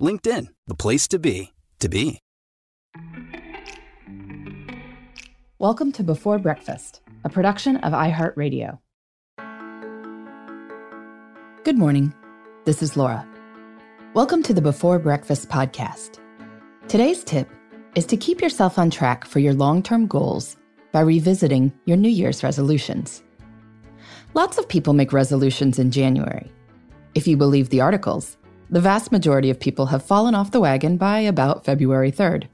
LinkedIn, the place to be, to be. Welcome to Before Breakfast, a production of iHeartRadio. Good morning. This is Laura. Welcome to the Before Breakfast podcast. Today's tip is to keep yourself on track for your long term goals by revisiting your New Year's resolutions. Lots of people make resolutions in January. If you believe the articles, the vast majority of people have fallen off the wagon by about February 3rd.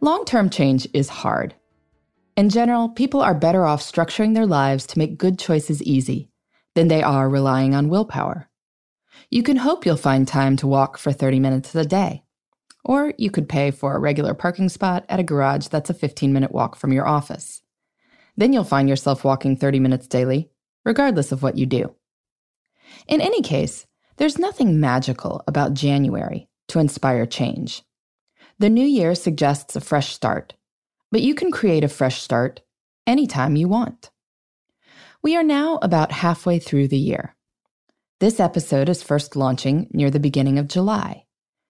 Long term change is hard in general, people are better off structuring their lives to make good choices easy than they are relying on willpower. You can hope you'll find time to walk for 30 minutes a day. Or you could pay for a regular parking spot at a garage that's a 15 minute walk from your office. Then you'll find yourself walking 30 minutes daily, regardless of what you do. In any case, there's nothing magical about January to inspire change. The new year suggests a fresh start, but you can create a fresh start anytime you want. We are now about halfway through the year. This episode is first launching near the beginning of July,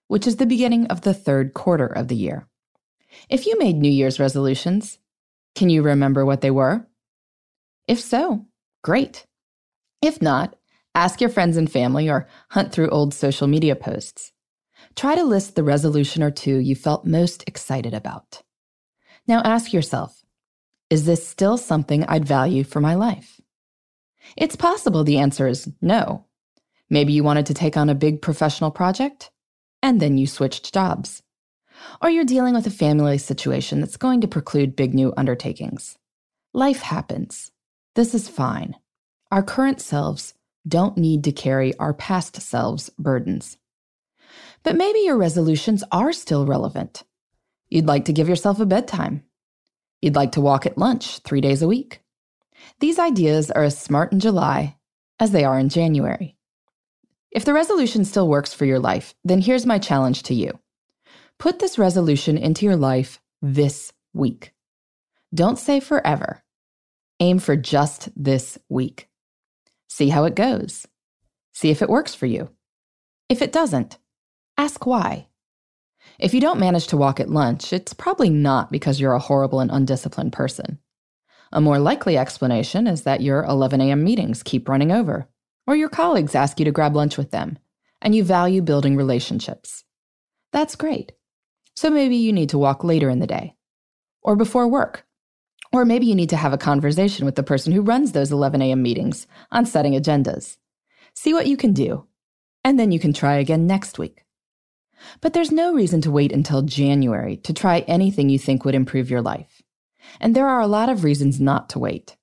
which is the beginning of the third quarter of the year. If you made New Year's resolutions, can you remember what they were? If so, great. If not, ask your friends and family or hunt through old social media posts. Try to list the resolution or two you felt most excited about. Now ask yourself is this still something I'd value for my life? It's possible the answer is no. Maybe you wanted to take on a big professional project, and then you switched jobs. Or you're dealing with a family situation that's going to preclude big new undertakings. Life happens. This is fine. Our current selves don't need to carry our past selves' burdens. But maybe your resolutions are still relevant. You'd like to give yourself a bedtime. You'd like to walk at lunch three days a week. These ideas are as smart in July as they are in January. If the resolution still works for your life, then here's my challenge to you put this resolution into your life this week. Don't say forever. Aim for just this week. See how it goes. See if it works for you. If it doesn't, ask why. If you don't manage to walk at lunch, it's probably not because you're a horrible and undisciplined person. A more likely explanation is that your 11 a.m. meetings keep running over, or your colleagues ask you to grab lunch with them, and you value building relationships. That's great. So maybe you need to walk later in the day, or before work, or maybe you need to have a conversation with the person who runs those 11 a.m. meetings on setting agendas. See what you can do, and then you can try again next week. But there's no reason to wait until January to try anything you think would improve your life. And there are a lot of reasons not to wait.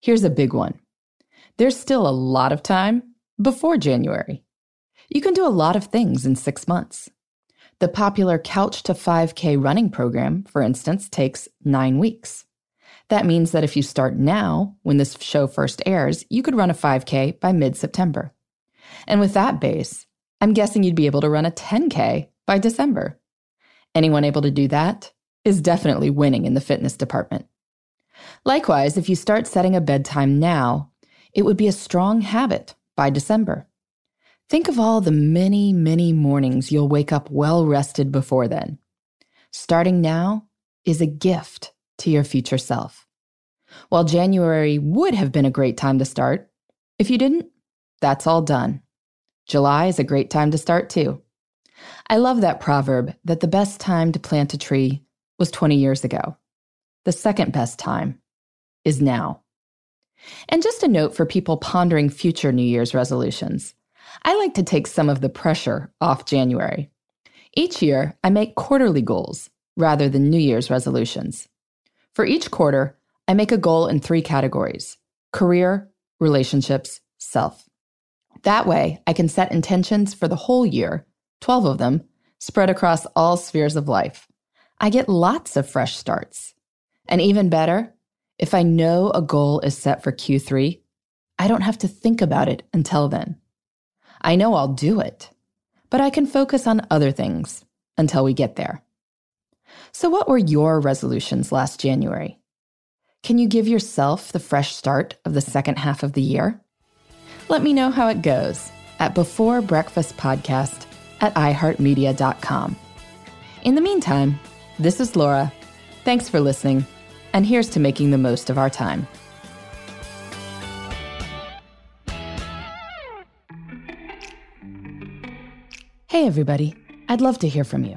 Here's a big one there's still a lot of time before January. You can do a lot of things in six months. The popular Couch to 5K running program, for instance, takes nine weeks. That means that if you start now, when this show first airs, you could run a 5K by mid September. And with that base, I'm guessing you'd be able to run a 10K by December. Anyone able to do that is definitely winning in the fitness department. Likewise, if you start setting a bedtime now, it would be a strong habit by December. Think of all the many, many mornings you'll wake up well rested before then. Starting now is a gift to your future self. While January would have been a great time to start, if you didn't, that's all done. July is a great time to start too. I love that proverb that the best time to plant a tree was 20 years ago. The second best time is now. And just a note for people pondering future New Year's resolutions I like to take some of the pressure off January. Each year, I make quarterly goals rather than New Year's resolutions. For each quarter, I make a goal in three categories career, relationships, self. That way, I can set intentions for the whole year, 12 of them, spread across all spheres of life. I get lots of fresh starts. And even better, if I know a goal is set for Q3, I don't have to think about it until then. I know I'll do it, but I can focus on other things until we get there. So, what were your resolutions last January? Can you give yourself the fresh start of the second half of the year? Let me know how it goes at Before Breakfast Podcast at iHeartMedia.com. In the meantime, this is Laura. Thanks for listening, and here's to making the most of our time. Hey, everybody. I'd love to hear from you.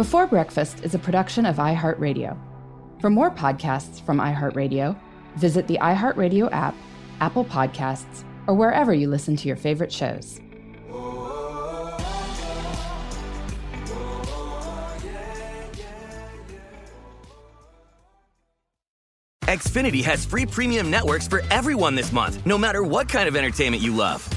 Before Breakfast is a production of iHeartRadio. For more podcasts from iHeartRadio, visit the iHeartRadio app, Apple Podcasts, or wherever you listen to your favorite shows. Xfinity has free premium networks for everyone this month, no matter what kind of entertainment you love.